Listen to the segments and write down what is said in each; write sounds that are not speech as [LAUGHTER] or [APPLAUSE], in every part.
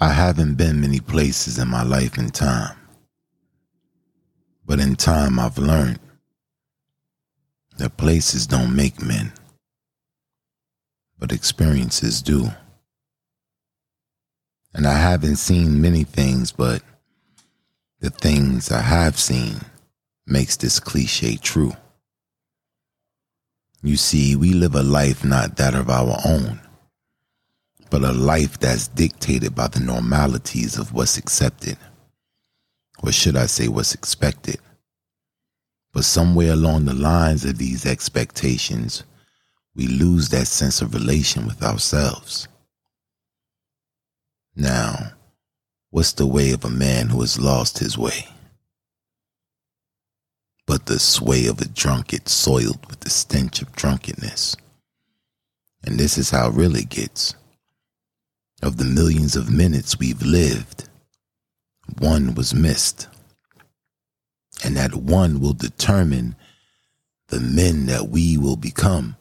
I haven't been many places in my life and time. But in time, I've learned that places don't make men, but experiences do. And I haven't seen many things, but the things I have seen makes this cliche true. You see, we live a life not that of our own but a life that's dictated by the normalities of what's accepted. Or should I say, what's expected? But somewhere along the lines of these expectations, we lose that sense of relation with ourselves. Now, what's the way of a man who has lost his way? But the sway of a drunkard soiled with the stench of drunkenness. And this is how it really gets. Of the millions of minutes we've lived, one was missed. And that one will determine the men that we will become.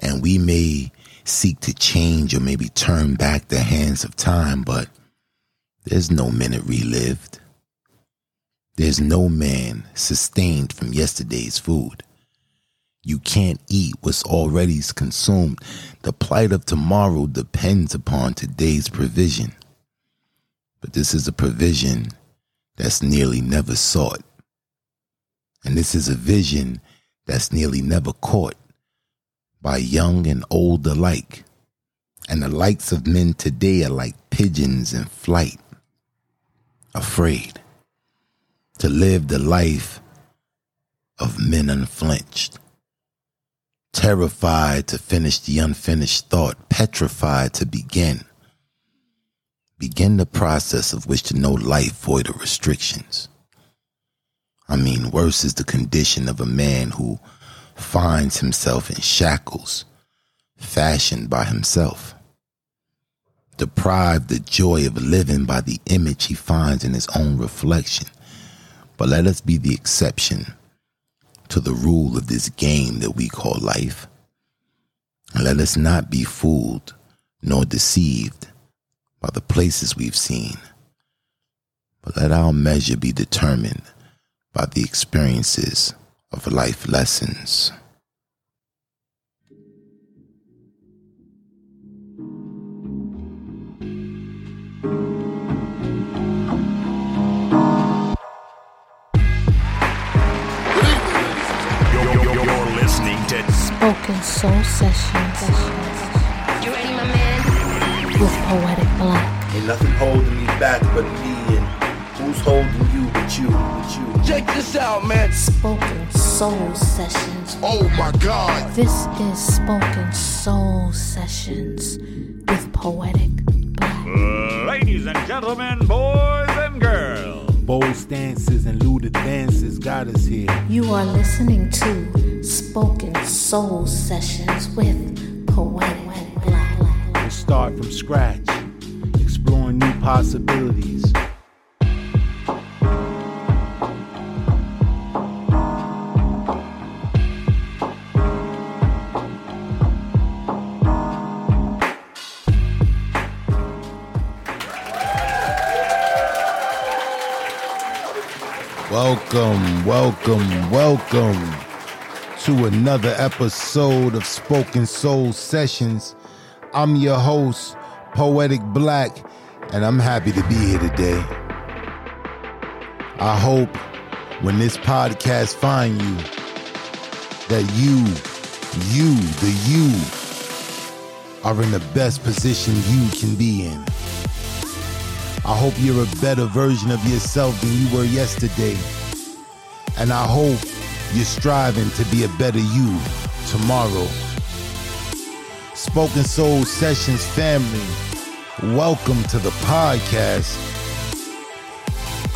And we may seek to change or maybe turn back the hands of time, but there's no minute relived. There's no man sustained from yesterday's food. You can't eat what's already consumed. The plight of tomorrow depends upon today's provision. But this is a provision that's nearly never sought. And this is a vision that's nearly never caught by young and old alike. And the likes of men today are like pigeons in flight, afraid to live the life of men unflinched terrified to finish the unfinished thought, petrified to begin. Begin the process of which to know life void of restrictions. I mean, worse is the condition of a man who finds himself in shackles, fashioned by himself. Deprived the joy of living by the image he finds in his own reflection. But let us be the exception to the rule of this game that we call life. And let us not be fooled nor deceived by the places we've seen, but let our measure be determined by the experiences of life lessons. Spoken Soul Sessions. You ready, my man? With Poetic Black. Ain't nothing holding me back but me and who's holding you but you, but you. Check this out, man. Spoken Soul Sessions. Oh my God. This is Spoken Soul Sessions with Poetic Black. Ladies and gentlemen, boys and girls. Bold stances and lewd advances got us here. You are listening to Spoken Soul Sessions with Poetic Black. We'll start from scratch, exploring new possibilities. Welcome, welcome, welcome to another episode of Spoken Soul Sessions. I'm your host, Poetic Black, and I'm happy to be here today. I hope when this podcast find you, that you, you, the you, are in the best position you can be in. I hope you're a better version of yourself than you were yesterday. And I hope you're striving to be a better you tomorrow. Spoken Soul Sessions family, welcome to the podcast.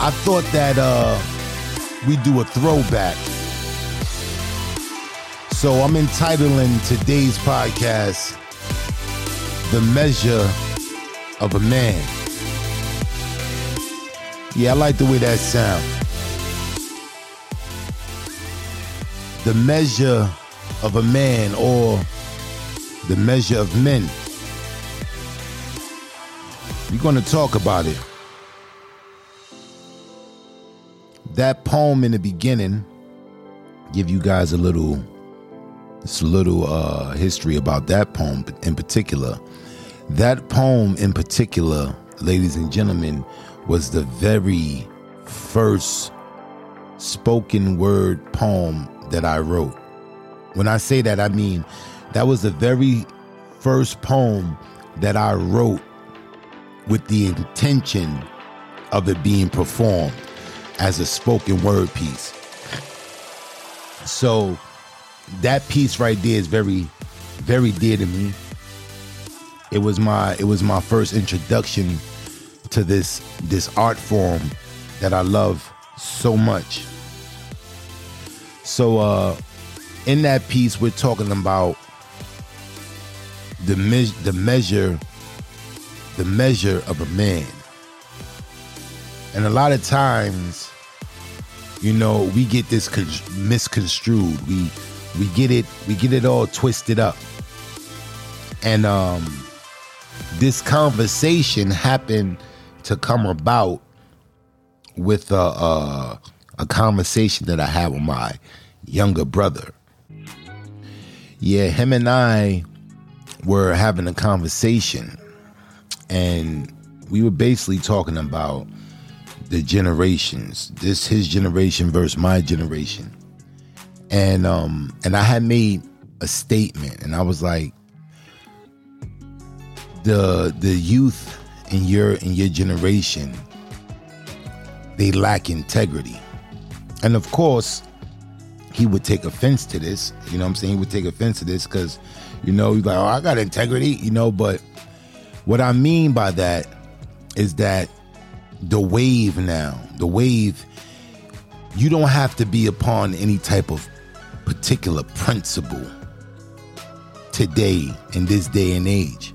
I thought that uh we do a throwback. So I'm entitling today's podcast The Measure of a Man. Yeah, I like the way that sounds. The measure of a man or the measure of men. we're going to talk about it. That poem in the beginning, give you guys a little, it's a little uh, history about that poem in particular. That poem in particular, ladies and gentlemen, was the very first spoken word poem that I wrote. When I say that, I mean that was the very first poem that I wrote with the intention of it being performed as a spoken word piece. So that piece right there is very, very dear to me. It was my it was my first introduction to this this art form that I love so much. So uh in that piece we're talking about the me- the measure the measure of a man. And a lot of times, you know, we get this con- misconstrued. We we get it we get it all twisted up. And um this conversation happened to come about with a, a a conversation that I had with my younger brother. Yeah, him and I were having a conversation and we were basically talking about the generations this his generation versus my generation and um and i had made a statement and i was like the the youth in your in your generation they lack integrity and of course he would take offense to this. You know what i'm saying? He would take offense to this because you know he's like oh i got integrity you know but what i mean by that is that the wave now the wave you don't have to be upon any type of particular principle today in this day and age.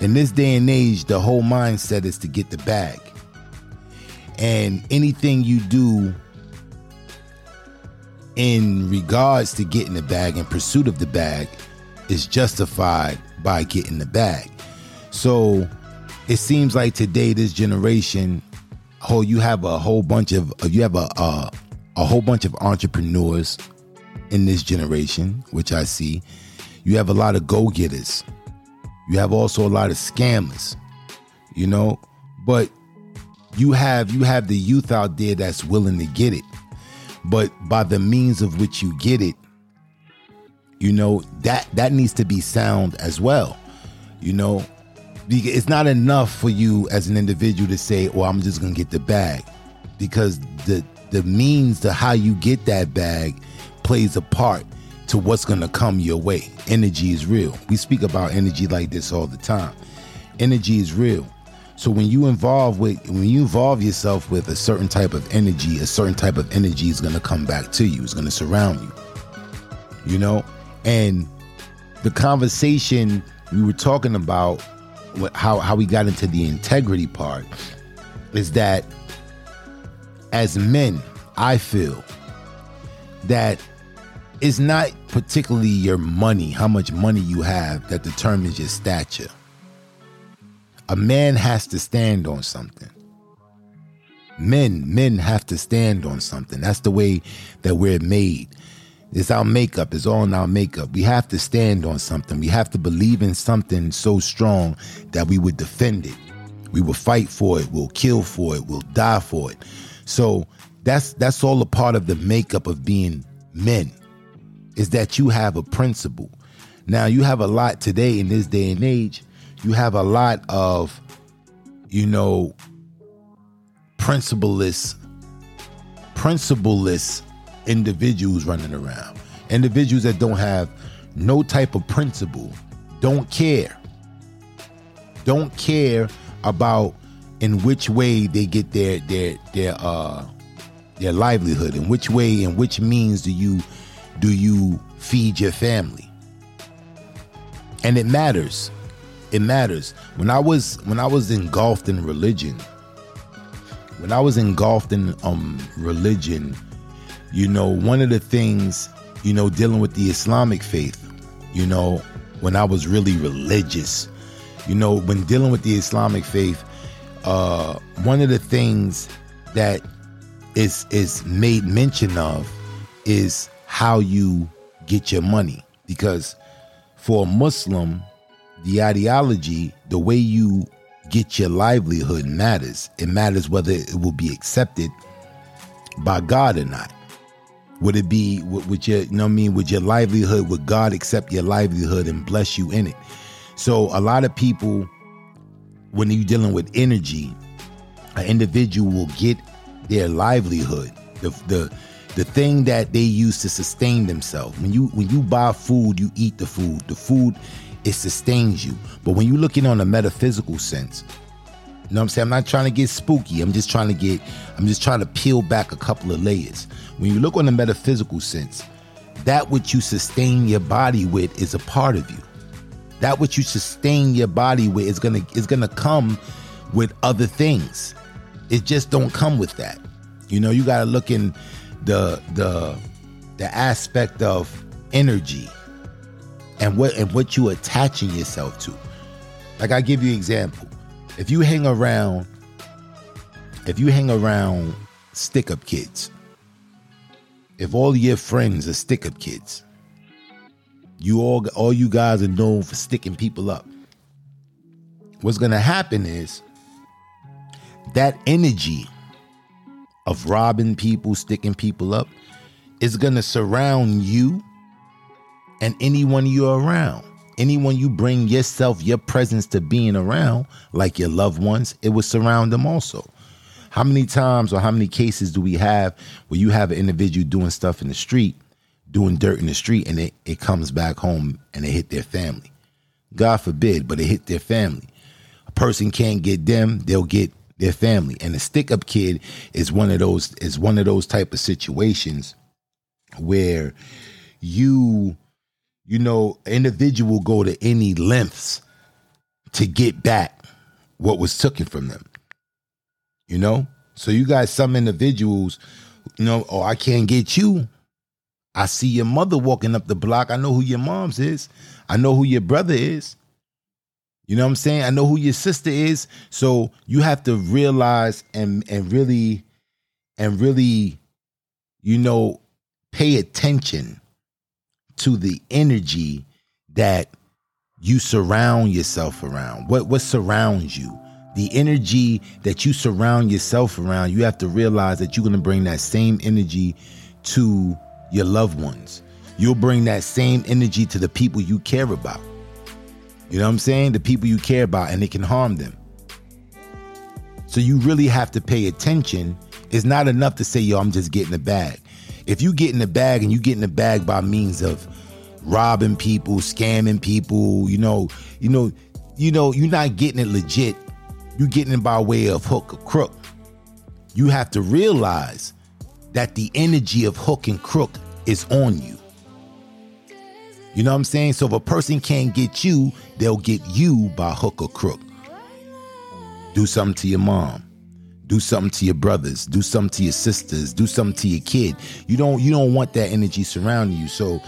In this day and age the whole mindset is to get the bag. And anything you do in regards to getting the bag in pursuit of the bag is justified by getting the bag. So it seems like today this generation oh you have a whole bunch of you have a a, a whole bunch of entrepreneurs in this generation which i see. You have a lot of go-getters. You have also a lot of scammers you know? But you have you have the youth out there that's willing to get it but by the means of which you get it you know that that needs to be sound as well you know? It's not enough for you as an individual to say well i'm just gonna get the bag because the the means to how you get that bag plays a part to what's gonna come your way. Energy is real. We speak about energy like this all the time. Energy is real so when you involve with when you involve yourself with a certain type of energy a certain type of energy is gonna come back to you it's gonna surround you. You know? And the conversation we were talking about how how we got into the integrity part is that as men i feel that it's not particularly your money how much money you have that determines your stature a man has to stand on something. Men men have to stand on something. That's the way that we're made. It's our makeup. It's all in our makeup. We have to stand on something. We have to believe in something so strong that we would defend it. We will fight for it. We'll kill for it. We'll die for it. So that's that's all a part of the makeup of being men is that you have a principle. Now you have a lot today in this day and age you have a lot of you know principleless principleless individuals running around. Individuals that don't have no type of principle don't care. Don't care about in which way they get their their their uh their livelihood in which way in which means do you do you feed your family. And it matters it matters. When i was when i was engulfed in religion when i was engulfed in um religion you know one of the things you know dealing with the islamic faith you know when i was really religious You know, when dealing with the Islamic faith, uh, one of the things that is is made mention of is how you get your money. Because for a Muslim, the ideology, the way you get your livelihood matters. It matters whether it will be accepted by God or not. Would it be would your, you know I mean, with your livelihood, would God accept your livelihood and bless you in it? So a lot of people, when you're dealing with energy, an individual will get their livelihood, the the the thing that they use to sustain themselves. When you when you buy food, you eat the food. The food it sustains you. But when you look in on a metaphysical sense, you know what I'm saying? I'm not trying to get spooky. I'm just trying to get I'm just trying to peel back a couple of layers. When you look on the metaphysical sense, that which you sustain your body with is a part of you. That which you sustain your body with is gonna is gonna come with other things. It just don't come with that. You know, you gotta look in the the the aspect of energy and what and what you attaching yourself to. Like I give you example. If you hang around, if you hang around stick up kids, if all your friends are stick up kids, you all all you guys are known for sticking people up. What's gonna happen is that energy of robbing people, sticking people up, is gonna surround you and anyone you're around. Anyone you bring yourself, your presence to being around, like your loved ones, it will surround them also. How many times or how many cases do we have where you have an individual doing stuff in the street, doing dirt in the street, and it, it comes back home and it hit their family? God forbid, but it hit their family. A person can't get them, they'll get their family. And a stick up kid is one of those is one of those type of situations where you you know, individual go to any lengths to get back what was taken from them. You know? So you got some individuals, you know, oh, I can't get you. I see your mother walking up the block. I know who your mom's is. I know who your brother is. You know what I'm saying? I know who your sister is. So you have to realize and and really and really, you know, pay attention to the energy that you surround yourself around. What what surrounds you? The energy that you surround yourself around, you have to realize that you're going to bring that same energy to your loved ones. You'll bring that same energy to the people you care about. You know what I'm saying? The people you care about and it can harm them. So you really have to pay attention. It's not enough to say, yo, I'm just getting a bag. If you get in the bag and you get in the bag by means of robbing people, scamming people, you know, you know, you know, you're not getting it legit. You're getting it by way of hook or crook. You have to realize that the energy of hook and crook is on you. You know what I'm saying? So if a person can't get you, they'll get you by hook or crook. Do something to your mom. Do something to your brothers. Do something to your sisters. Do something to your kid. You don't you don't want that energy surrounding you. So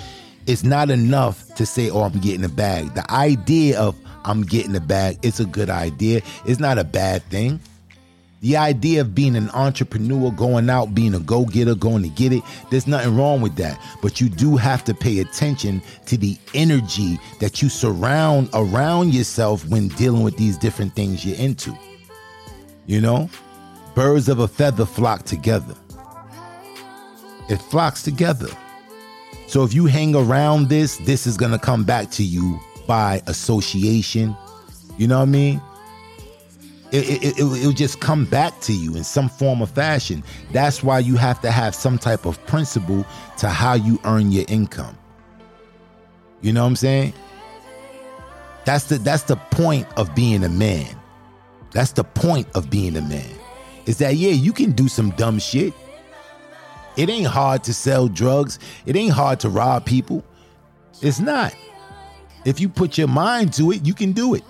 it's not enough to say, "Oh, I'm getting a bag." The idea of I'm getting a bag, it's a good idea. It's not a bad thing. The idea of being an entrepreneur, going out, being a go getter, going to get it, there's nothing wrong with that. But you do have to pay attention to the energy that you surround around yourself when dealing with these different things you're into. You know, birds of a feather flock together, it flocks together. So if you hang around this, this is going to come back to you by association. You know what I mean? It, it, it, will just come back to you in some form or fashion. That's why you have to have some type of principle to how you earn your income. You know what I'm saying? That's the that's the point of being a man. That's the point of being a man. Is that yeah, you can do some dumb shit. It ain't hard to sell drugs. It ain't hard to rob people. It's not. If you put your mind to it, you can do it.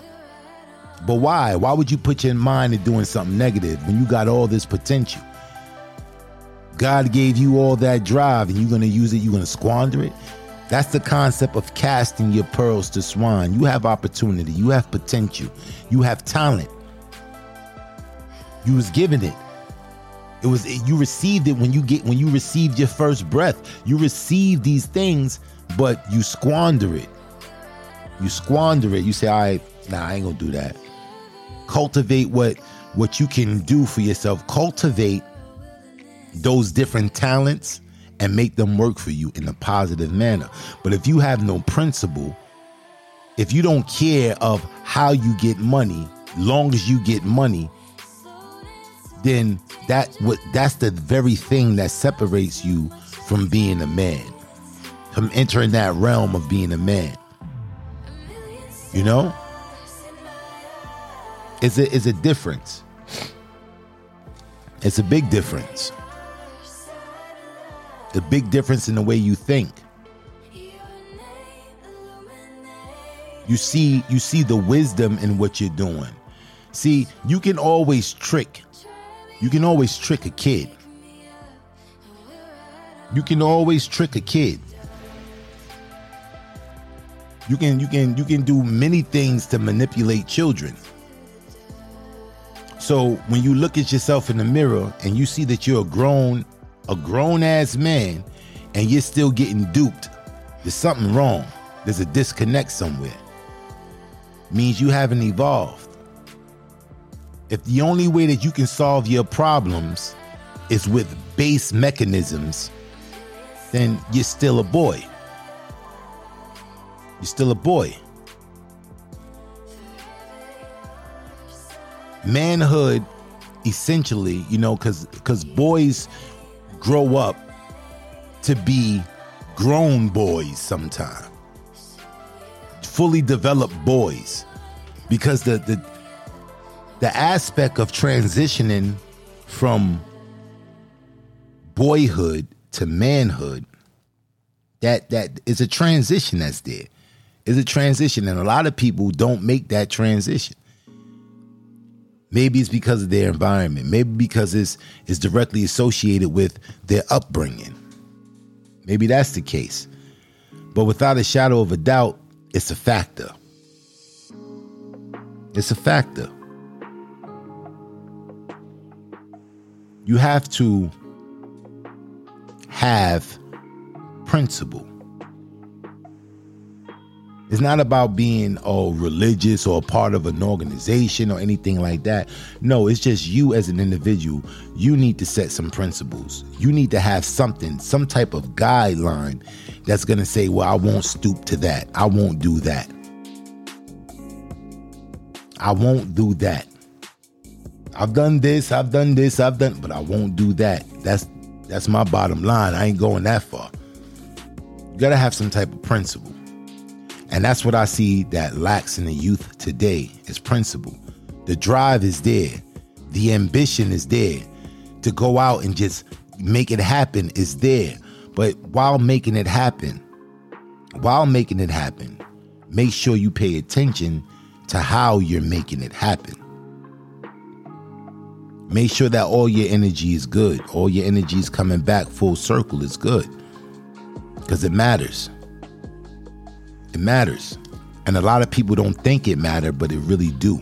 But why? Why would you put your mind to doing something negative when you got all this potential? God gave you all that drive and you're going to use it, you're going to squander it. That's the concept of casting your pearls to swine. You have opportunity, you have potential, you have talent. You was given it. It was you received it when you get when you received your first breath. You receive these things, but you squander it. You squander it. You say, "All right, nah, I ain't gonna do that." Cultivate what what you can do for yourself. Cultivate those different talents and make them work for you in a positive manner. But if you have no principle, if you don't care of how you get money, long as you get money, then that what that's the very thing that separates you from being a man, from entering that realm of being a man. You know, it's a it's a difference. It's a big difference. The big difference in the way you think. You see, you see the wisdom in what you're doing. See, you can always trick. You can always trick a kid. You can always trick a kid. You can you can you can do many things to manipulate children. So when you look at yourself in the mirror and you see that you're a grown a grown ass man and you're still getting duped, there's something wrong. There's a disconnect somewhere. Means you haven't evolved. If the only way that you can solve your problems is with base mechanisms, then you're still a boy. You're still a boy. Manhood, essentially, you know, because because boys grow up to be grown boys sometime, fully developed boys, because the the the aspect of transitioning from boyhood to manhood that that is a transition that's there. Is a transition and a lot of people don't make that transition. Maybe it's because of their environment. Maybe because it's it's directly associated with their upbringing. Maybe that's the case. But without a shadow of a doubt it's a factor. It's a factor you have to have principle. It's not about being oh religious or part of an organization or anything like that. No, it's just you as an individual. You need to set some principles. You need to have something, some type of guideline that's going to say, "Well, I won't stoop to that. I won't do that. I won't do that." I've done this, I've done this, I've done, but I won't do that. That's that's my bottom line. I ain't going that far. You gotta have some type of principle. And that's what I see that lacks in the youth today is principle. The drive is there. The ambition is there. To go out and just make it happen is there. But while making it happen, while making it happen, make sure you pay attention to how you're making it happen. Make sure that all your energy is good. All your energy is coming back full circle is good. Because it matters. It matters. And a lot of people don't think it matter, but it really do.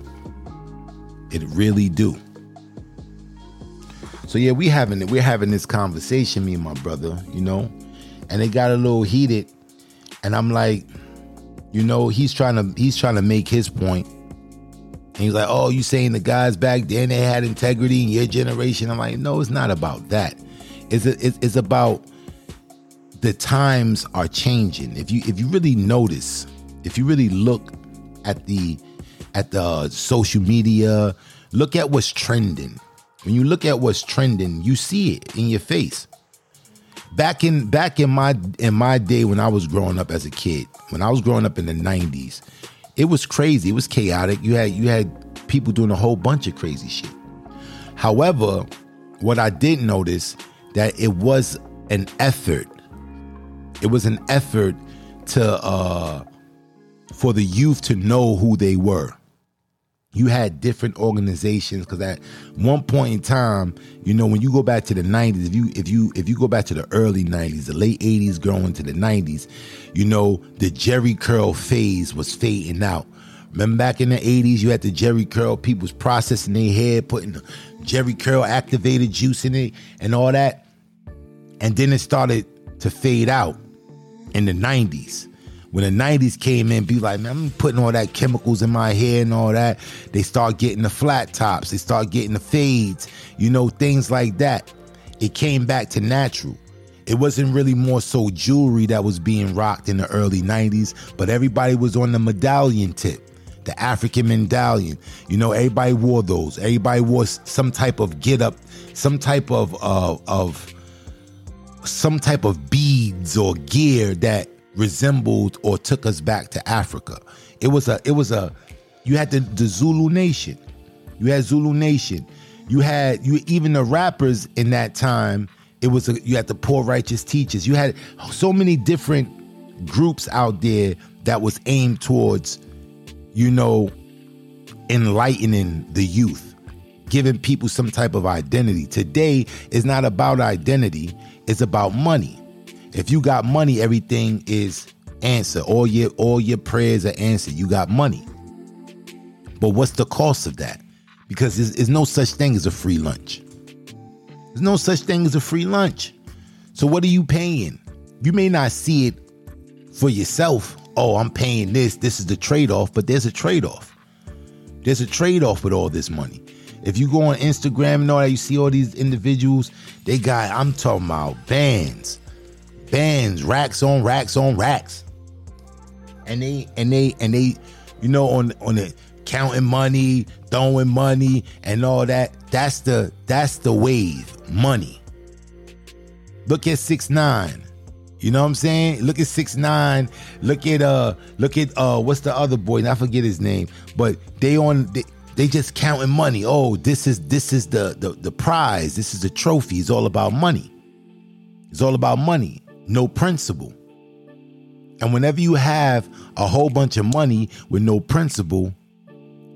It really do. So yeah, we having we're having this conversation, me and my brother, you know, and it got a little heated, and I'm like, you know, he's trying to he's trying to make his point, and he's like, "Oh, you saying the guys back then they had integrity in your generation?" I'm like, "No, it's not about that. It's it's, it's about the times are changing. If you if you really notice, if you really look at the at the uh, social media, look at what's trending. When you look at what's trending, you see it in your face. Back in back in my in my day when I was growing up as a kid, when I was growing up in the 90s, it was crazy. It was chaotic. You had you had people doing a whole bunch of crazy shit. However, what I did notice that it was an effort. It was an effort to uh for the youth to know who they were. You had different organizations because at one point in time you know when you go back to the 90s if you if you if you go back to the early 90s the late 80s growing to the 90s you know the Jheri curl phase was fading out. Remember back in the 80s you had the Jheri curl people processing their hair putting Jheri curl activated juice in it and all that. And then it started to fade out in the 90s when the 90s came in, be like, man, I'm putting all that chemicals in my hair and all that. They start getting the flat tops, they start getting the fades, you know, things like that. It came back to natural. It wasn't really more so jewelry that was being rocked in the early 90s, but everybody was on the medallion tip, the African medallion. You know, everybody wore those. Everybody wore some type of get up, some type of uh, of some type of beads or gear that resembled or took us back to Africa. It was a it was a you had the, the Zulu nation. You had Zulu nation. You had you even the rappers in that time. It was a, you had the poor righteous teachers. You had so many different groups out there that was aimed towards, you know, enlightening the youth, giving people some type of identity. Today is not about identity; it's about money. If you got money, everything is answered. All your all your prayers are answered. You got money. But what's the cost of that? Because there's, there's no such thing as a free lunch. There's no such thing as a free lunch. So what are you paying? You may not see it for yourself. Oh, I'm paying this. This is the trade-off, but there's a trade-off. There's a trade-off with all this money. If you go on Instagram and all that, you see all these individuals, they got, I'm talking about bands bands, racks on racks on racks. And they and they and they, you know, on on the counting money, throwing money, and all that. That's the that's the wave. Money. Look at six nine. You know what I'm saying? Look at six nine. Look at uh look at uh what's the other boy? I forget his name. But they on they, they just counting money. Oh, this is this is the, the the prize. This is the trophy. It's all about money. It's all about money no principle. And whenever you have a whole bunch of money with no principle,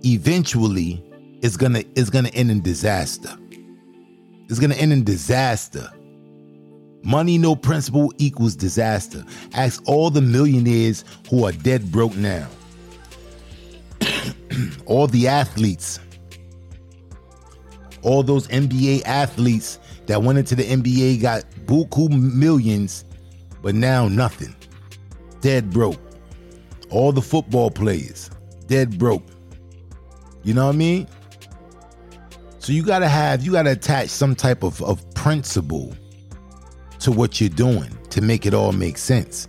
eventually it's gonna it's gonna end in disaster. It's gonna end in disaster. Money, no principle equals disaster. Ask all the millionaires who are dead broke now. [CLEARS THROAT] all the athletes, all those NBA athletes that went into the NBA got buku millions but now nothing. Dead broke. All the football players, dead broke. You know what I mean? So you gotta have, you gotta attach some type of, of principle to what you're doing to make it all make sense.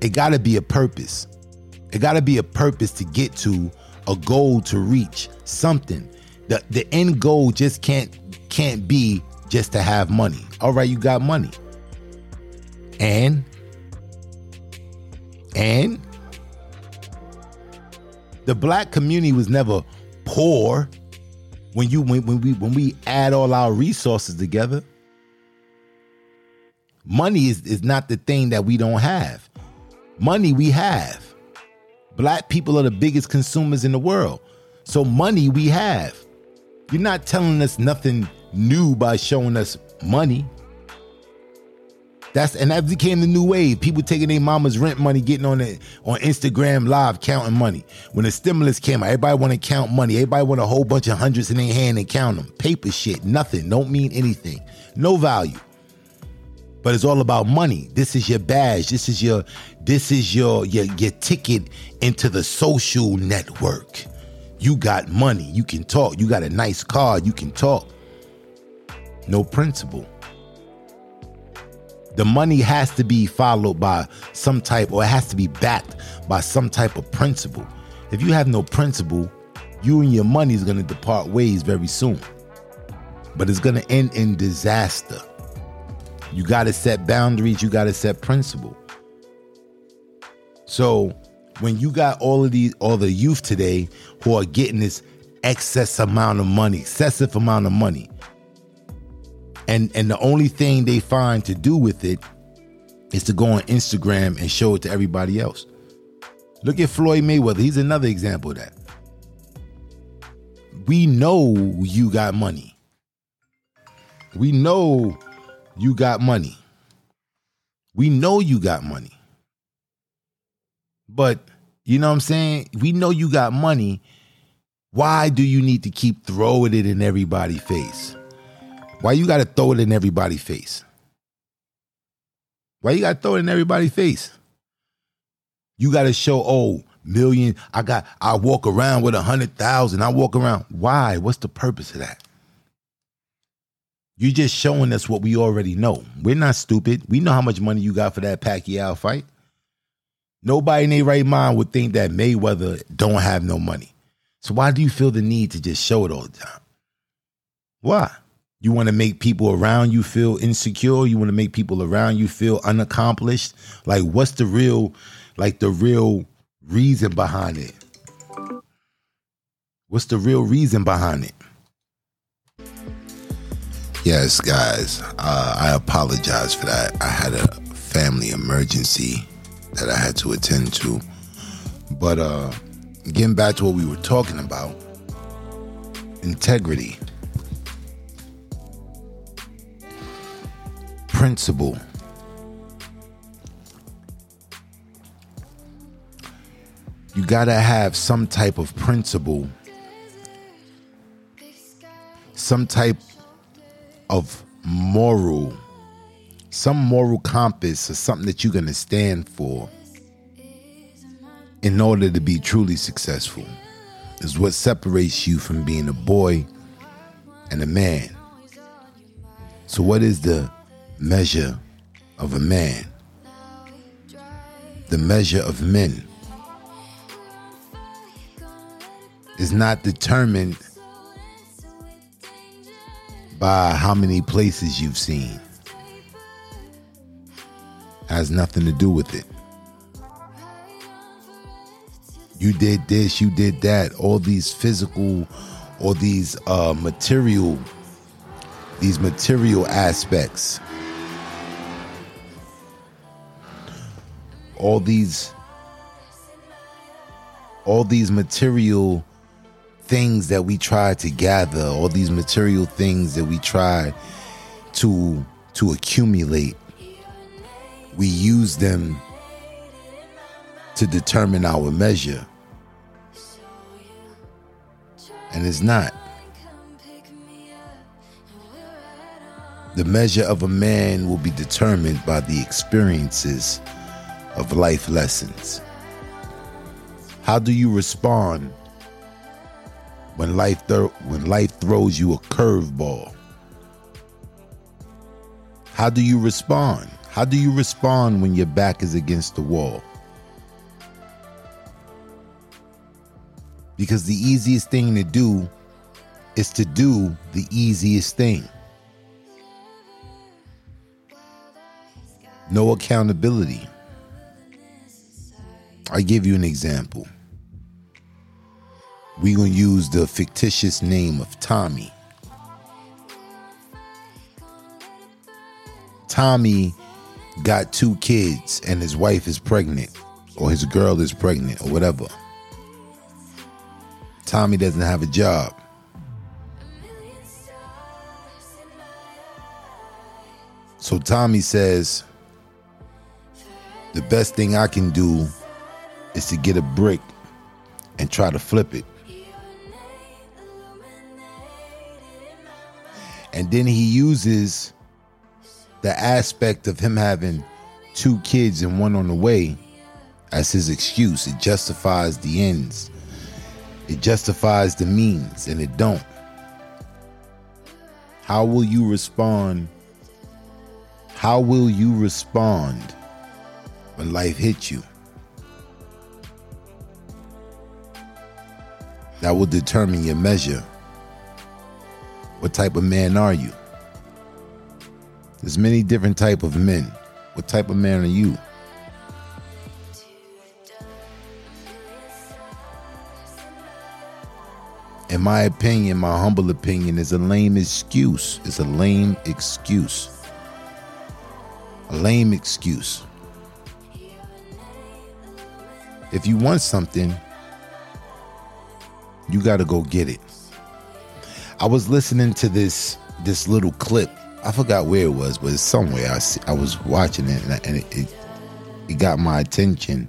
It gotta be a purpose. It gotta be a purpose to get to a goal to reach something. The the end goal just can't can't be just to have money. All right, you got money. And and the black community was never poor when you when, when we when we add all our resources together. Money is, is not the thing that we don't have. Money we have. Black people are the biggest consumers in the world. So money we have. You're not telling us nothing new by showing us money. That's and that became the new wave. People taking their mama's rent money, getting on it on Instagram live, counting money. When the stimulus came out, everybody want to count money. Everybody want a whole bunch of hundreds in their hand and count them. Paper shit, nothing. Don't mean anything. No value. But it's all about money. This is your badge. This is your this is your your, your ticket into the social network. You got money. You can talk. You got a nice car. You can talk. No principle the money has to be followed by some type or it has to be backed by some type of principle. If you have no principle you and your money is going to depart ways very soon. But it's going to end in disaster. You got to set boundaries you got to set principle. So when you got all of these all the youth today who are getting this excess amount of money excessive amount of money and and the only thing they find to do with it is to go on Instagram and show it to everybody else. Look at Floyd Mayweather. He's another example of that. we know you got money. We know you got money. We know you got money. But you know what I'm saying? We know you got money. Why do you need to keep throwing it in everybody's face? Why you got to throw it in everybody's face? Why you got to throw it in everybody's face? You got to show, oh, million. I got, I walk around with a hundred thousand. I walk around. Why? What's the purpose of that? You're just showing us what we already know. We're not stupid. We know how much money you got for that Pacquiao fight. Nobody in their right mind would think that Mayweather don't have no money. So why do you feel the need to just show it all the time? Why? You want to make people around you feel insecure? You want to make people around you feel unaccomplished? Like what's the real like the real reason behind it? What's the real reason behind it? Yes, guys, uh, I apologize for that. I had a family emergency that I had to attend to. But uh, getting back to what we were talking about integrity, principle. You gotta have some type of principle, some type of moral, some moral compass or something that you're to stand for in order to be truly successful is what separates you from being a boy and a man. So, what is the measure of a man? The measure of men is not determined by how many places you've seen. Has nothing to do with it. You did this, you did that, all these physical or these uh material these material aspects. All these all these material things that we try to gather, all these material things that we try to to accumulate, we use them to determine our measure. And it's not. The measure of a man will be determined by the experiences of life lessons. How do you respond when life thro- when life throws you a curveball? How do you respond? How do you respond when your back is against the wall? Because the easiest thing to do is to do the easiest thing. No accountability. I give you an example. We're going to use the fictitious name of Tommy. Tommy got two kids and his wife is pregnant, or his girl is pregnant, or whatever. Tommy doesn't have a job. So Tommy says, the best thing I can do is to get a brick and try to flip it. And then he uses the aspect of him having two kids and one on the way as his excuse. It justifies the ends. It justifies the means and it don't. How will you respond? How will you respond when life hits you? That will determine your measure. What type of man are you? There's many different type of men. What type of man are you? In my opinion, my humble opinion, is a lame excuse. It's a lame excuse. A lame excuse. If you want something, you got to go get it. I was listening to this this little clip. I forgot where it was, but it's somewhere. I see, I was watching it, and, I, and it, it it got my attention.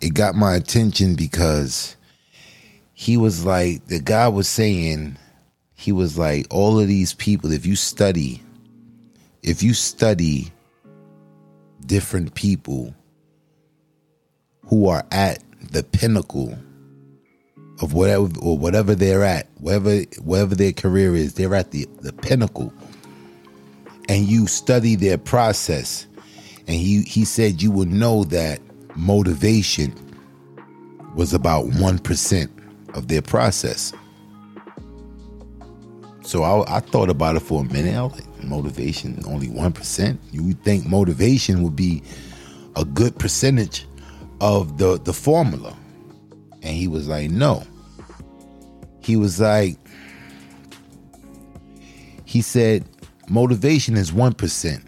It got my attention because he was like the guy was saying he was like all of these people if you study if you study different people who are at the pinnacle of whatever or whatever they're at, wherever wherever their career is, they're at the, the pinnacle. And you study their process. And he, he said you will know that motivation was about 1% of their process. So I, I thought about it for a minute. I was like, motivation, only 1%? You would think motivation would be a good percentage of the, the formula. And he was like, no. He was like, he said, motivation is 1%.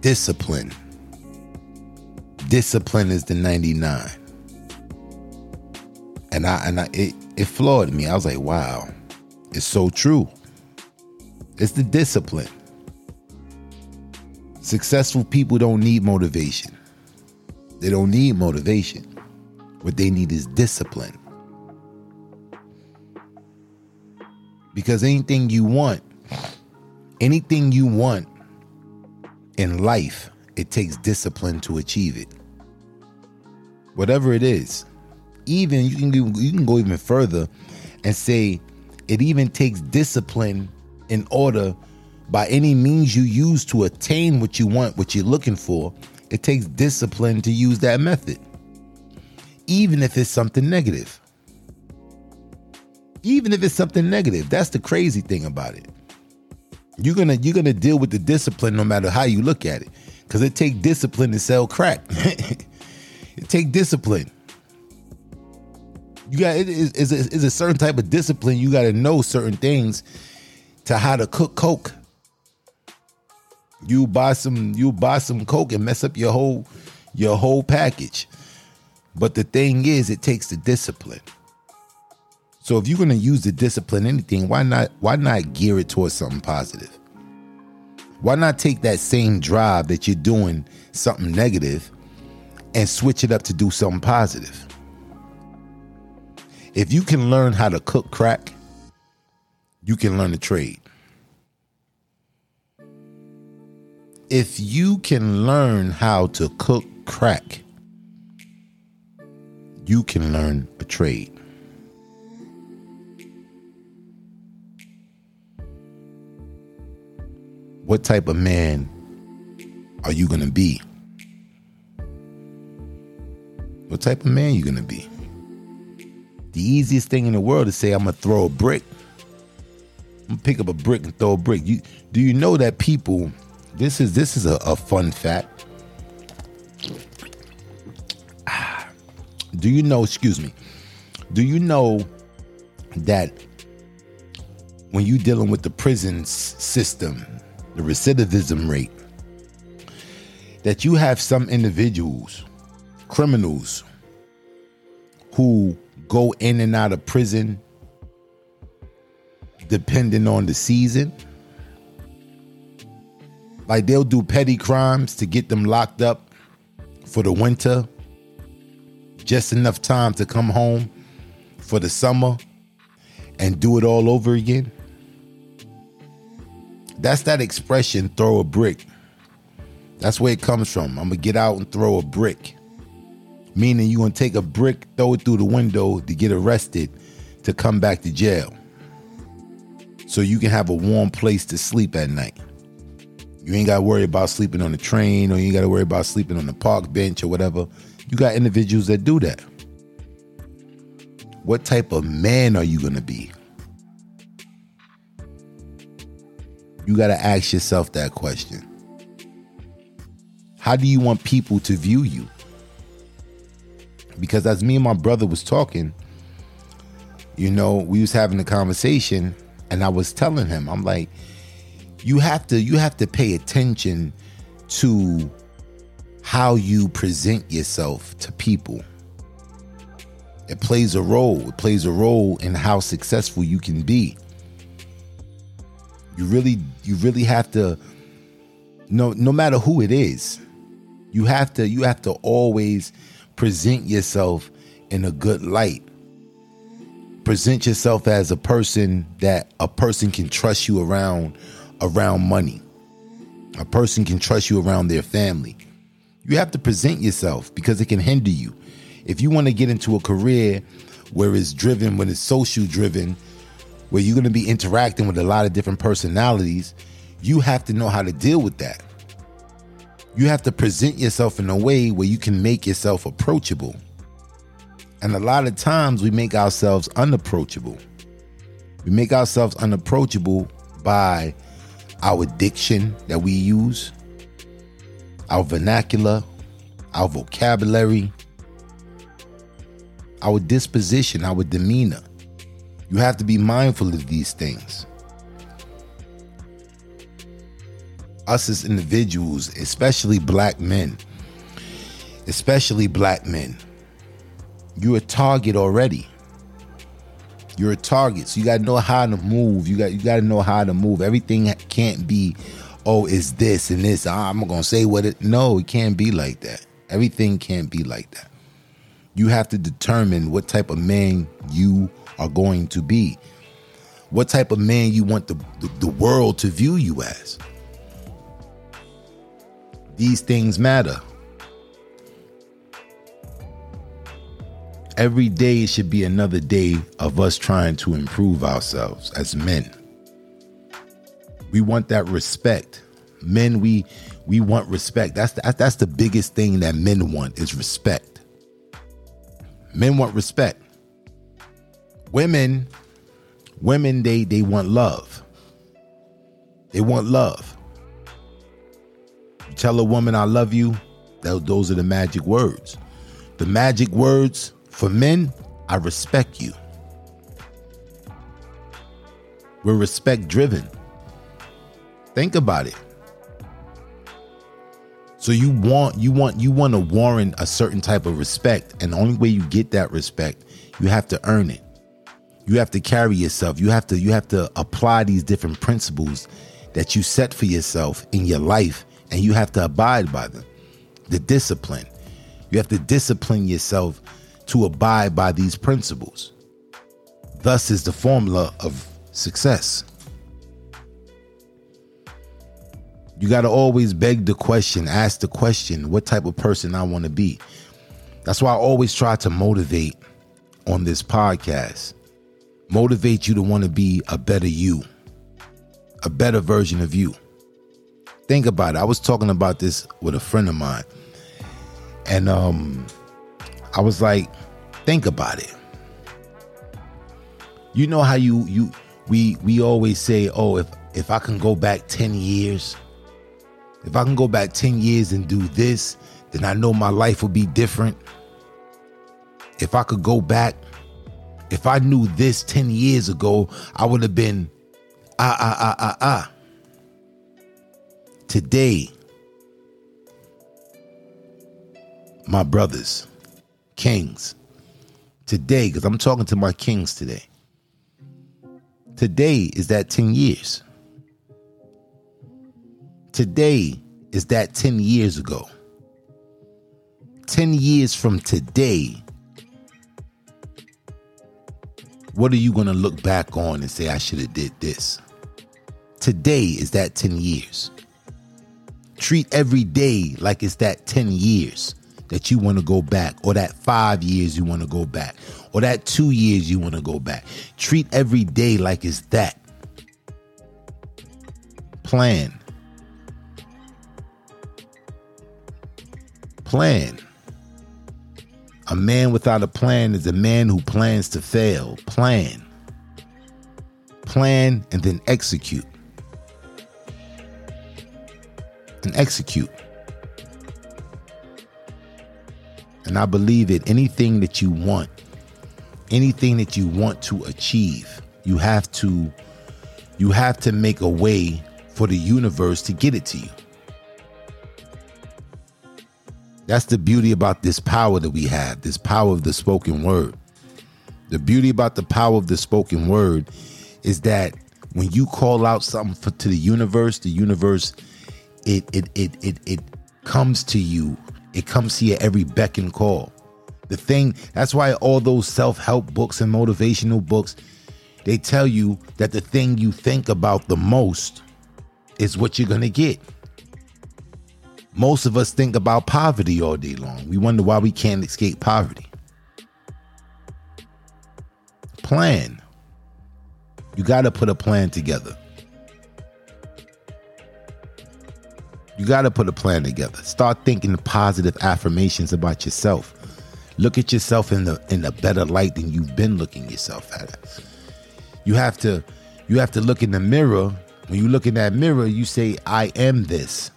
Discipline. Discipline is the 99. And I and I it, it floored me. I was like, wow, it's so true. It's the discipline. Successful people don't need motivation. They don't need motivation. What they need is discipline. Because anything you want, anything you want in life, it takes discipline to achieve it. Whatever it is. Even you can go, you can go even further and say it even takes discipline in order by any means you use to attain what you want, what you're looking for, it takes discipline to use that method. Even if it's something negative. Even if it's something negative. That's the crazy thing about it. You're gonna you're gonna deal with the discipline no matter how you look at it. Cause it take discipline to sell crack. [LAUGHS] it take discipline. You got it is is a, a certain type of discipline. You got to know certain things to how to cook coke. You buy some you buy some coke and mess up your whole your whole package. But the thing is, it takes the discipline. So if you're gonna use the discipline anything, why not why not gear it towards something positive? Why not take that same drive that you're doing something negative and switch it up to do something positive? If you can learn how to cook crack, you can learn a trade. If you can learn how to cook crack, you can learn a trade. What type of man are you going to be? What type of man you going to be? The easiest thing in the world is say I'm going to throw a brick. I'm going to pick up a brick and throw a brick. You do you know that people this is this is a, a fun fact. Do you know, excuse me, do you know that when you're dealing with the prison system, the recidivism rate, that you have some individuals, criminals, who go in and out of prison depending on the season? Like they'll do petty crimes to get them locked up for the winter, just enough time to come home for the summer and do it all over again. That's that expression, throw a brick. That's where it comes from. I'm gonna get out and throw a brick. Meaning you're gonna take a brick, throw it through the window to get arrested to come back to jail. So you can have a warm place to sleep at night. You ain't gotta worry about sleeping on the train or you ain't gotta worry about sleeping on the park bench or whatever. You got individuals that do that. What type of man are you gonna be? You gotta ask yourself that question. How do you want people to view you? Because as me and my brother was talking, you know, we was having a conversation and I was telling him, I'm like, you have to you have to pay attention to how you present yourself to people. It plays a role. It plays a role in how successful you can be. You really you really have to no no matter who it is. You have to you have to always present yourself in a good light. Present yourself as a person that a person can trust you around around money. A person can trust you around their family. You have to present yourself because it can hinder you. If you want to get into a career where it's driven, when it's social driven, where you're going to be interacting with a lot of different personalities, you have to know how to deal with that. You have to present yourself in a way where you can make yourself approachable. And a lot of times we make ourselves unapproachable. We make ourselves unapproachable by our diction that we use, our vernacular, our vocabulary, our disposition, our demeanor. You have to be mindful of these things. Us as individuals, especially black men, especially black men, you're a target already. You're a target, so you gotta know how to move. You got you gotta know how to move. Everything can't be, oh, it's this and this. Ah, I'm gonna say what it. No, it can't be like that. Everything can't be like that. You have to determine what type of man you are going to be. What type of man you want the, the, the world to view you as. These things matter. Every day should be another day of us trying to improve ourselves as men. We want that respect. Men, we we want respect. That's the, that's the biggest thing that men want is respect. Men want respect. Women, women, they they want love. They want love. You tell a woman I love you, those are the magic words. The magic words for men, I respect you. We're respect driven. Think about it. So you want you want you want to warrant a certain type of respect and the only way you get that respect, you have to earn it. You have to carry yourself. You have to you have to apply these different principles that you set for yourself in your life and you have to abide by them. The discipline. You have to discipline yourself to abide by these principles. Thus is the formula of success. You got to always beg the question, ask the question, what type of person I want to be. That's why I always try to motivate on this podcast. Motivate you to want to be a better you, a better version of you. Think about it. I was talking about this with a friend of mine. And um I was like, think about it. You know how you you we we always say, "Oh, if if I can go back 10 years, if I can go back 10 years and do this, then I know my life will be different. If I could go back, if I knew this 10 years ago, I would have been ah, ah, ah, ah, ah. Today, my brothers, kings, today, because I'm talking to my kings today. Today is that 10 years. Today is that 10 years ago. 10 years from today, what are you going to look back on and say, I should have did this? Today is that 10 years. Treat every day like it's that 10 years that you want to go back, or that five years you want to go back, or that two years you want to go back. Treat every day like it's that. Plan. Plan. A man without a plan is a man who plans to fail. Plan. Plan and then execute. And execute. And I believe that anything that you want, anything that you want to achieve, you have to you have to make a way for the universe to get it to you. That's the beauty about this power that we have, this power of the spoken word. The beauty about the power of the spoken word is that when you call out something for, to the universe, the universe it it it it it comes to you. It comes to you every beck and call. The thing that's why all those self-help books and motivational books they tell you that the thing you think about the most is what you're going to get. Most of us think about poverty all day long. We wonder why we can't escape poverty. Plan. You got to put a plan together. You got to put a plan together. Start thinking positive affirmations about yourself. Look at yourself in the in a better light than you've been looking yourself at. You have to you have to look in the mirror. When you look in that mirror, you say, "I am this."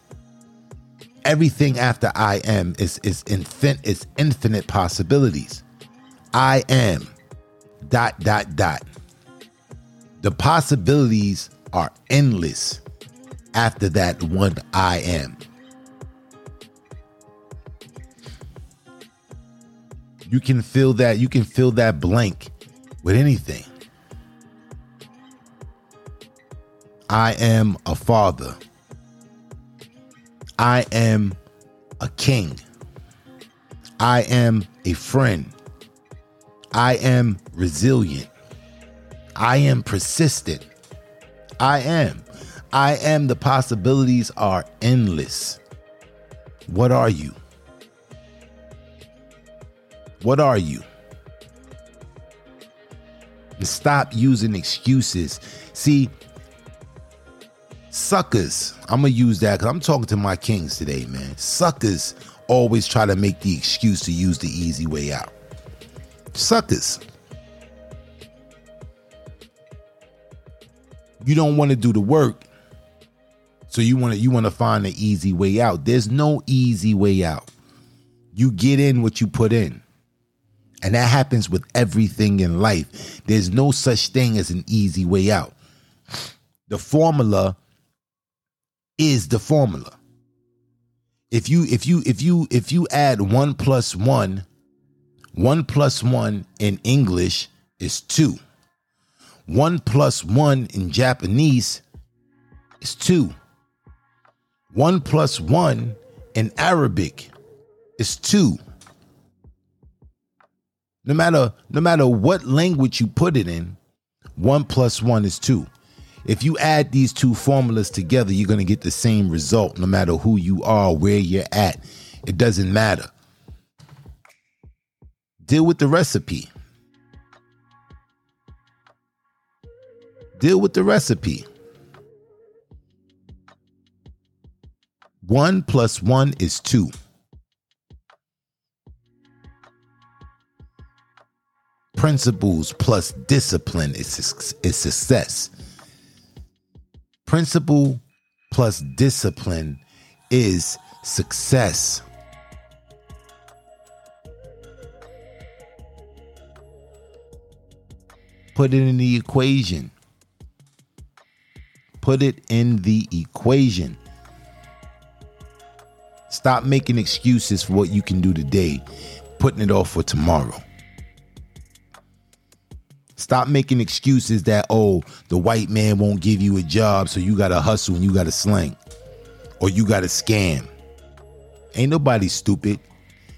Everything after "I am" is is infinite. Is infinite possibilities. I am. Dot dot dot. The possibilities are endless after that one I am. You can fill that you can fill that blank with anything. I am a father. I am a king. I am a friend. I am resilient. I am persistent. I am. I am. The possibilities are endless. What are you? What are you? Stop using excuses. See, suckers, I'm to use that because I'm talking to my kings today, man. Suckers always try to make the excuse to use the easy way out. Suckers. You don't want to do the work. So you want to you want to find the easy way out. There's no easy way out. You get in what you put in. And that happens with everything in life. There's no such thing as an easy way out. The formula is the formula. If you if you if you if you add 1 plus 1 1 plus 1 in English is 2. 1 plus 1 in Japanese is 2. 1 plus 1 in Arabic is 2. No matter no matter what language you put it in, 1 plus 1 is 2. If you add these two formulas together, you're going to get the same result no matter who you are, where you're at. It doesn't matter. Deal with the recipe. Deal with the recipe. One plus one is two. Principles plus discipline is, is success. Principle plus discipline is success. Put it in the equation. Put it in the equation. Stop making excuses for what you can do today, putting it off for tomorrow. Stop making excuses that, oh, the white man won't give you a job, so you got to hustle and you got to slang or you got to scam. Ain't nobody stupid.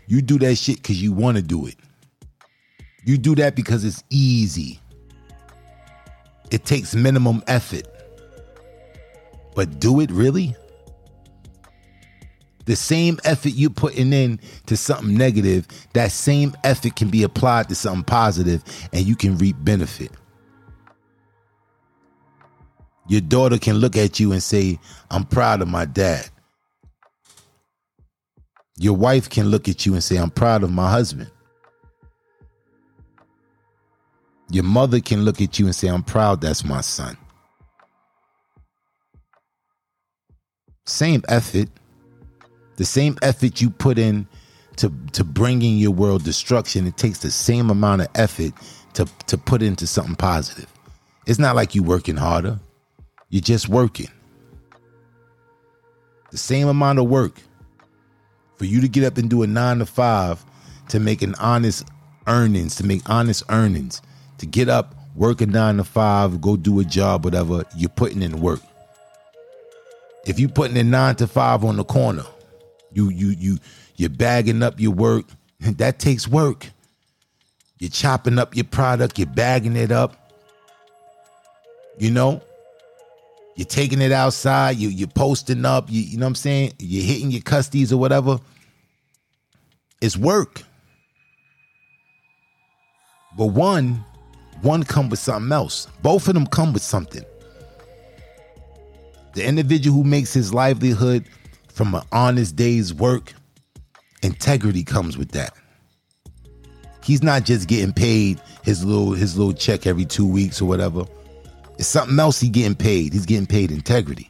You do that shit because you want to do it. You do that because it's easy. It takes minimum effort. But do it really? The same effort you putting in to something negative, that same effort can be applied to something positive and you can reap benefit. Your daughter can look at you and say, I'm proud of my dad. Your wife can look at you and say, I'm proud of my husband. Your mother can look at you and say, I'm proud that's my son. Same effort. The same effort you put in to, to bringing your world destruction, it takes the same amount of effort to, to put into something positive. It's not like you working harder. You're just working. The same amount of work for you to get up and do a nine to five to make an honest earnings, to make honest earnings, to get up, work a nine to five, go do a job, whatever, you're putting in work. If you're putting in nine to five on the corner, you you you you're bagging up your work, [LAUGHS] that takes work. You're chopping up your product, you're bagging it up. You know, you're taking it outside, you, you're posting up, you, you know what I'm saying? You're hitting your custies or whatever. It's work. But one, one come with something else. Both of them come with something. The individual who makes his livelihood from an honest day's work, integrity comes with that. He's not just getting paid his little his little check every two weeks or whatever. It's something else he getting paid. He's getting paid integrity.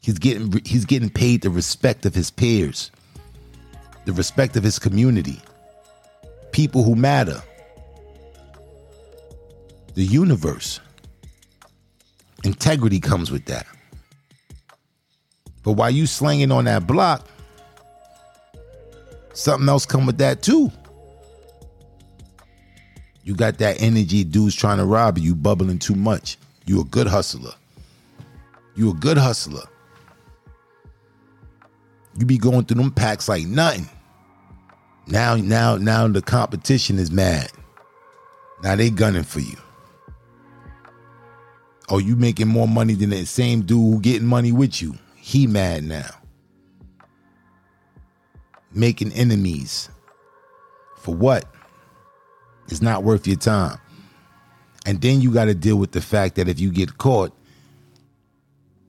He's getting he's getting paid the respect of his peers, the respect of his community, people who matter, the universe. Integrity comes with that. But while you slinging on that block, something else come with that too. You got that energy, dudes trying to rob you, you bubbling too much. You a good hustler. You a good hustler. You be going through them packs like nothing. Now, now, now the competition is mad. Now they gunning for you. Oh, you making more money than that same dude who getting money with you. He mad now. Making enemies. For what? It's not worth your time. And then you got to deal with the fact that if you get caught,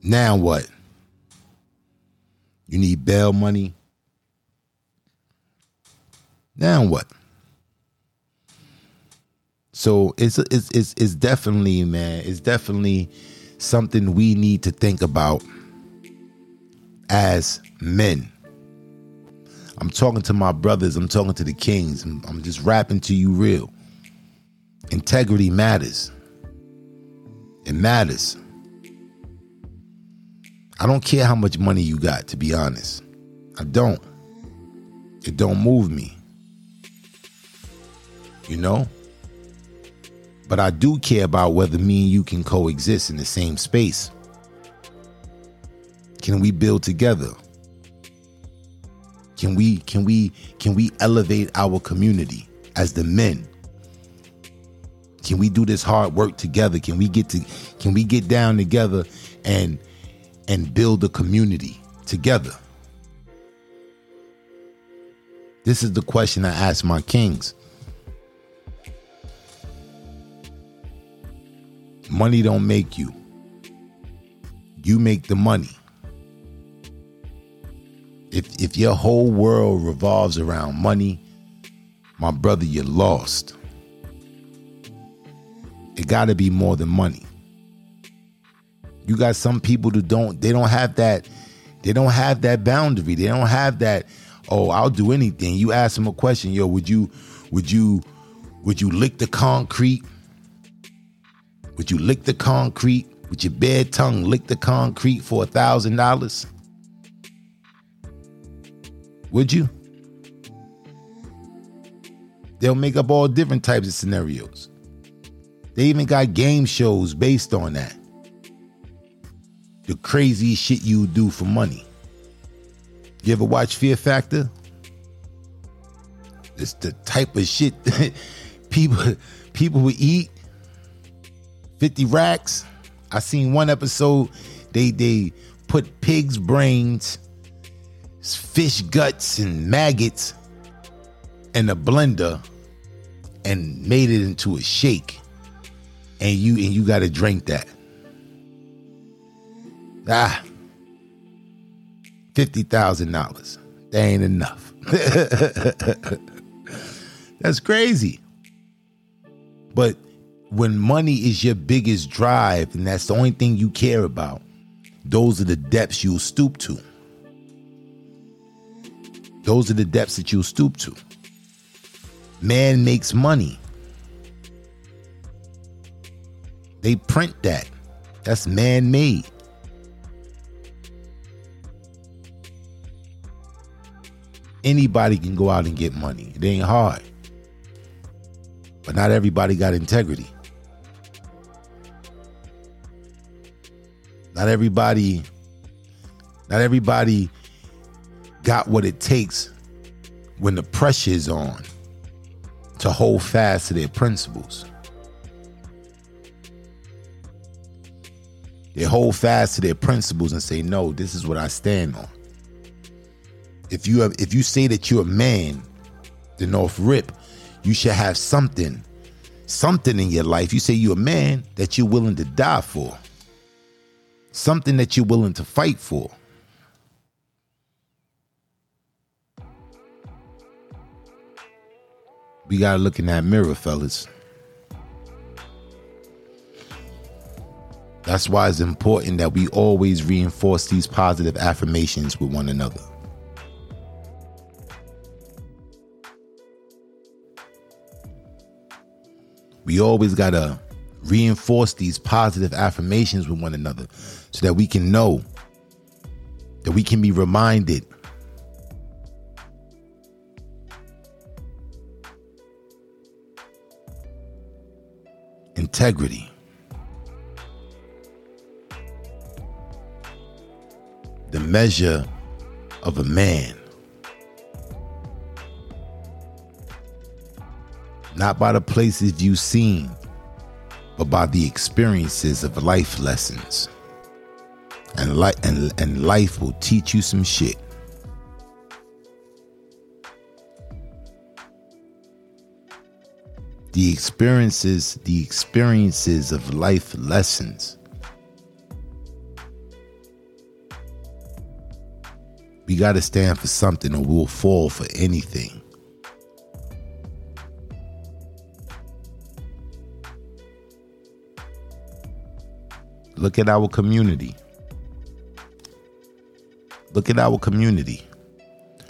now what? You need bail money. Now what? So it's it's it's, it's definitely man, it's definitely something we need to think about as men. I'm talking to my brothers, I'm talking to the kings, I'm, just rapping to you real. Integrity matters. It matters. I don't care how much money you got, to be honest. I don't. It don't move me. You know? But I do care about whether me and you can coexist in the same space. Can we build together? Can we can we can we elevate our community as the men? Can we do this hard work together? Can we get to can we get down together and and build a community together? This is the question I ask my kings. Money don't make you. You make the money. If if your whole world revolves around money, my brother, you're lost. It got to be more than money. You got some people who don't they don't have that they don't have that boundary. They don't have that oh, I'll do anything. You ask them a question, yo, would you would you would you lick the concrete? Would you lick the concrete? Would your bare tongue lick the concrete for a thousand dollars? Would you? They'll make up all different types of scenarios. They even got game shows based on that. The crazy shit you do for money. You ever watch Fear Factor? It's the type of shit [LAUGHS] that people people would eat. 50 racks. I seen one episode they they put pigs brains, fish guts and maggots in a blender and made it into a shake. And you and you got to drink that. Ah. $50,000. That ain't enough. [LAUGHS] That's crazy. But when money is your biggest drive and that's the only thing you care about, those are the depths you'll stoop to. Those are the depths that you'll stoop to. Man makes money. They print that. That's man made. Anybody can go out and get money. It ain't hard. But not everybody got integrity. Not everybody not everybody got what it takes when the pressure is on to hold fast to their principles. They hold fast to their principles and say, "No, this is what I stand on." If you have, if you say that you're a man, then off rip, you should have something, something in your life. You say you're a man that you're willing to die for, something that you're willing to fight for. We gotta look in that mirror, fellas. That's why it's important that we always reinforce these positive affirmations with one another. We always got to reinforce these positive affirmations with one another so that we can know, that we can be reminded integrity. The measure of a man. Not by the places you've seen, but by the experiences of life lessons. And, li- and, and life will teach you some shit. The experiences the experiences of life lessons. We got to stand for something or we'll fall for anything. Look at our community. Look at our community.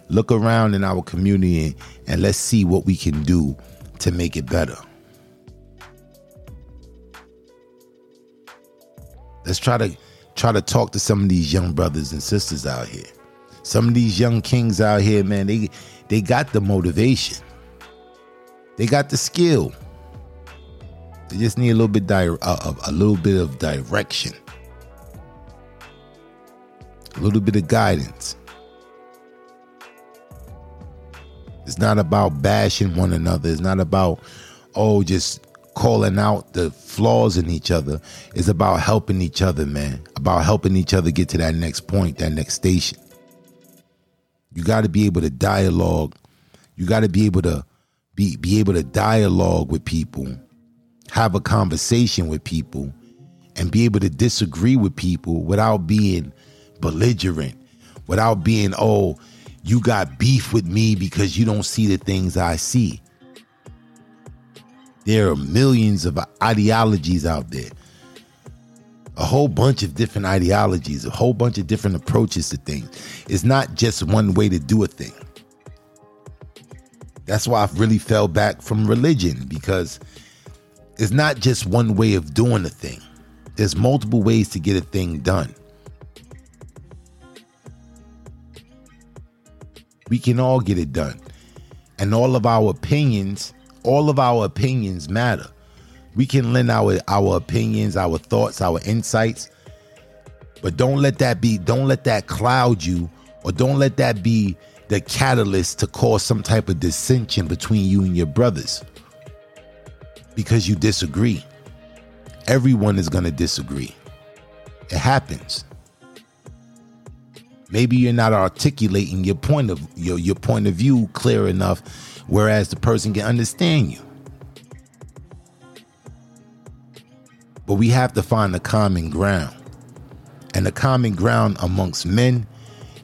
Look around in our community and, and let's see what we can do to make it better. Let's try to try to talk to some of these young brothers and sisters out here. Some of these young kings out here, man, they they got the motivation. They got the skill. They just need a little bit di- uh, a little bit of direction. A little bit of guidance. It's not about bashing one another. It's not about, oh, just calling out the flaws in each other. It's about helping each other, man. About helping each other get to that next point, that next station. You got to be able to dialogue. You got to be able to be be able to dialogue with people, have a conversation with people, and be able to disagree with people without being belligerent, without being oh you got beef with me because you don't see the things I see. There are millions of ideologies out there. A whole bunch of different ideologies, a whole bunch of different approaches to things. It's not just one way to do a thing. That's why I've really fell back from religion because it's not just one way of doing a thing. There's multiple ways to get a thing done. We can all get it done. And all of our opinions, all of our opinions matter. We can lend our our opinions, our thoughts, our insights. But don't let that be don't let that cloud you or don't let that be the catalyst to cause some type of dissension between you and your brothers. Because you disagree. Everyone is going to disagree. It happens maybe you're not articulating your point of your your point of view clear enough whereas the person can understand you. But we have to find the common ground. And the common ground amongst men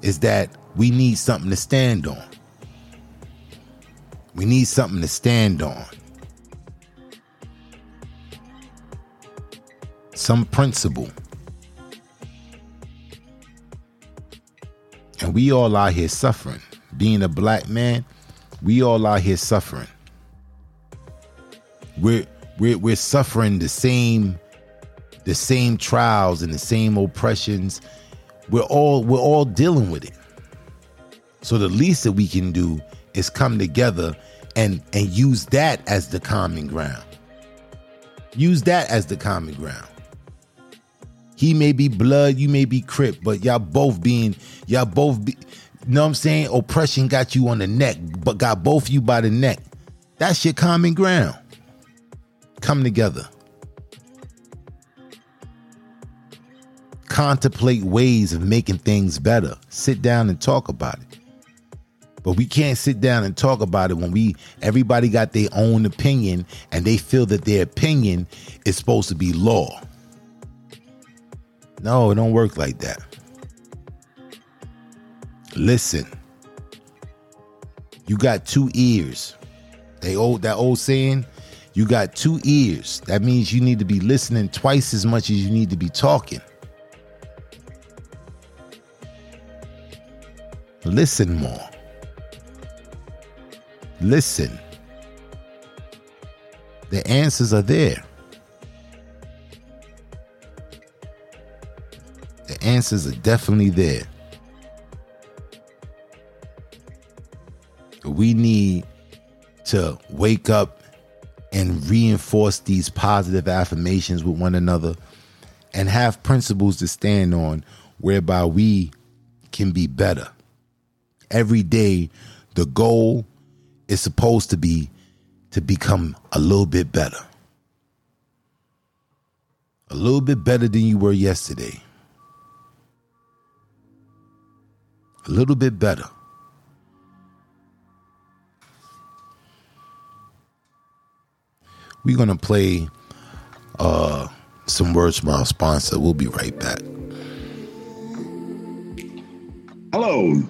is that we need something to stand on. We need something to stand on. Some principle And we all out here suffering. Being a black man, we all out here suffering. We're we're we're suffering the same the same trials and the same oppressions. We're all we're all dealing with it. So the least that we can do is come together and and use that as the common ground. Use that as the common ground. He may be blood, you may be crip, but y'all both being y'all both be you know what I'm saying? Oppression got you on the neck, but got both you by the neck. That's your common ground. Come together. Contemplate ways of making things better. Sit down and talk about it. But we can't sit down and talk about it when we everybody got their own opinion and they feel that their opinion is supposed to be law. No, it don't work like that. Listen. You got two ears. They old that old saying, you got two ears. That means you need to be listening twice as much as you need to be talking. Listen more. Listen. The answers are there. The answers are definitely there. We need to wake up and reinforce these positive affirmations with one another and have principles to stand on whereby we can be better. Every day, the goal is supposed to be to become a little bit better. A little bit better than you were yesterday. A little bit better. We're going to play uh, some words from our sponsor. We'll be right back. Hello,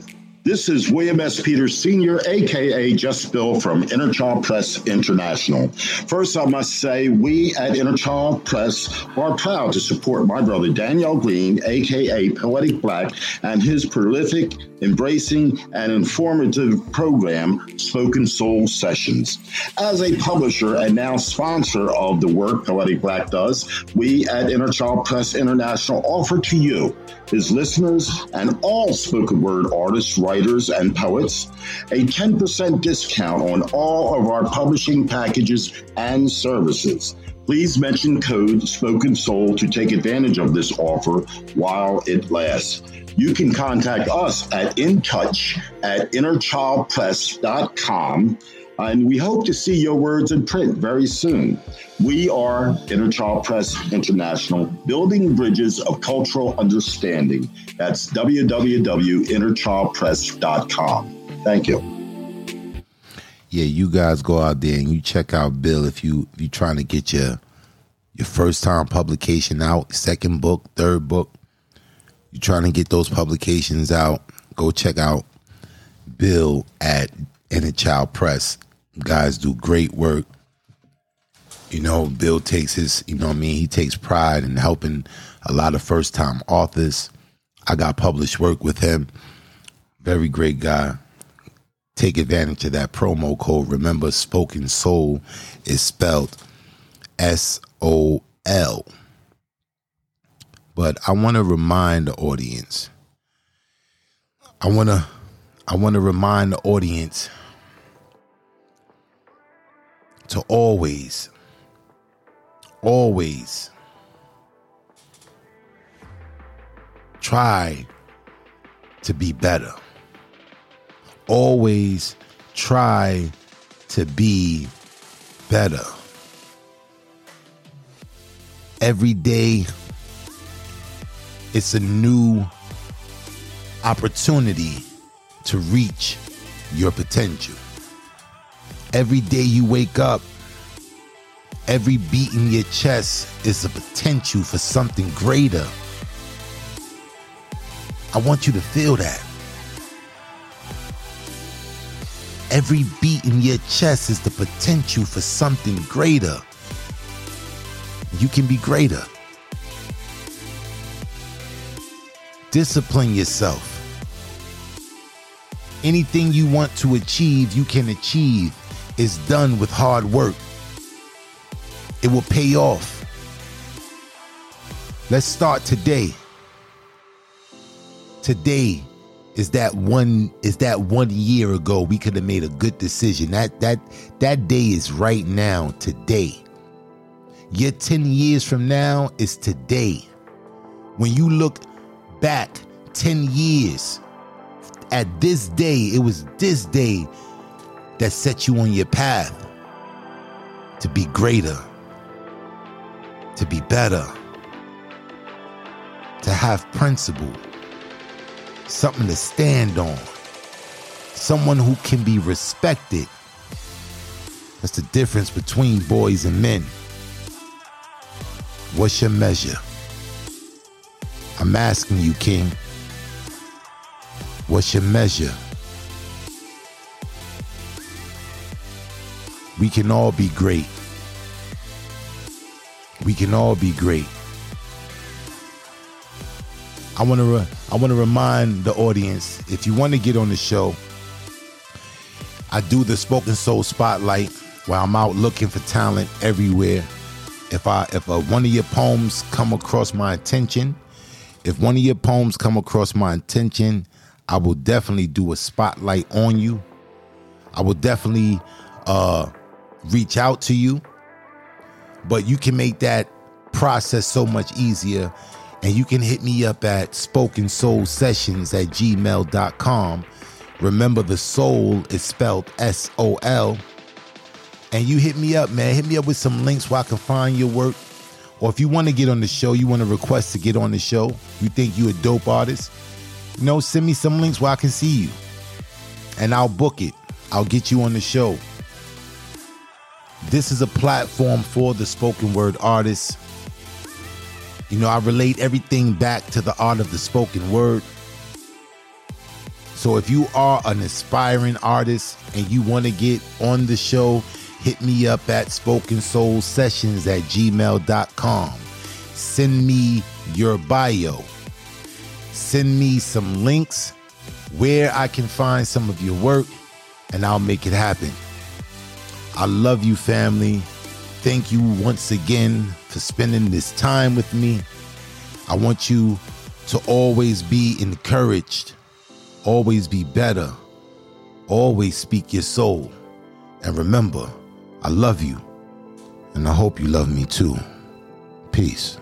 this is William S. Peters Sr., aka Just Bill from Inner Child Press International. First, I must say we at Inner Child Press are proud to support my brother Daniel Green, aka Poetic Black, and his prolific, embracing, and informative program, Spoken Soul Sessions. As a publisher and now sponsor of the work Poetic Black does, we at Inner Child Press International offer to you, his listeners, and all spoken word artists, writers, and poets a 10% discount on all of our publishing packages and services. Please mention code Spoken Soul to take advantage of this offer while it lasts. You can contact us at intouch at innerchildpress.com and we hope to see your words in print very soon. We are Inner Child Press International, building bridges of cultural understanding. That's www.innerchildpress.com. Thank you. Yeah, you guys go out there and you check out Bill if you if you're trying to get your your first time publication out, second book, third book. You're trying to get those publications out. Go check out Bill at Inner Child Press. Guys do great work. You know, Bill takes his, you know I mean? He takes pride in helping a lot of first time authors. I got published work with him. Very great guy. Take advantage of that promo code. Remember, Spoken Soul is spelled S O L. But I want to remind the audience. I want to I want to remind the audience to always always try to be better. Always try to be better. Every day, it's a new opportunity to reach your potential. Every day you wake up, every beat in your chest is a potential for something greater. I want you to feel that. Every beat in your chest is the potential for something greater. You can be greater. Discipline yourself. Anything you want to achieve, you can achieve, is done with hard work. It will pay off. Let's start today. Today is that one is that one year ago we could have made a good decision. That that that day is right now, today. Your 10 years from now is today. When you look back 10 years at this day, it was this day that set you on your path to be greater, to be better, to have principle, something to stand on, someone who can be respected. That's the difference between boys and men. What's your measure? I'm asking you, King. What's your measure? We can all be great. We can all be great. I want to re- I want to remind the audience if you want to get on the show, I do the Spoken Soul Spotlight where I'm out looking for talent everywhere. If I if uh, one of your poems come across my attention, if one of your poems come across my attention, I will definitely do a spotlight on you. I will definitely uh, reach out to you. But you can make that process so much easier. And you can hit me up at spoken sol sessions at gmail.com. Remember, the soul is spelled S O L. And you hit me up, man. Hit me up with some links where I can find your work. Or if you want to get on the show, you want to request to get on the show, you think you a dope artist, you know, send me some links where I can see you. And I'll book it. I'll get you on the show. This is a platform for the spoken word artists. You know, I relate everything back to the art of the spoken word. So if you are an aspiring artist and you want to get on the show, hit me up at spoken sol sessions at gmail.com. Send me your bio. Send me some links where I can find some of your work and I'll make it happen. I love you, family. Thank you once again for spending this time with me. I want you to always be encouraged, always be better, always speak your soul. And remember, I love you, and I hope you love me too. Peace.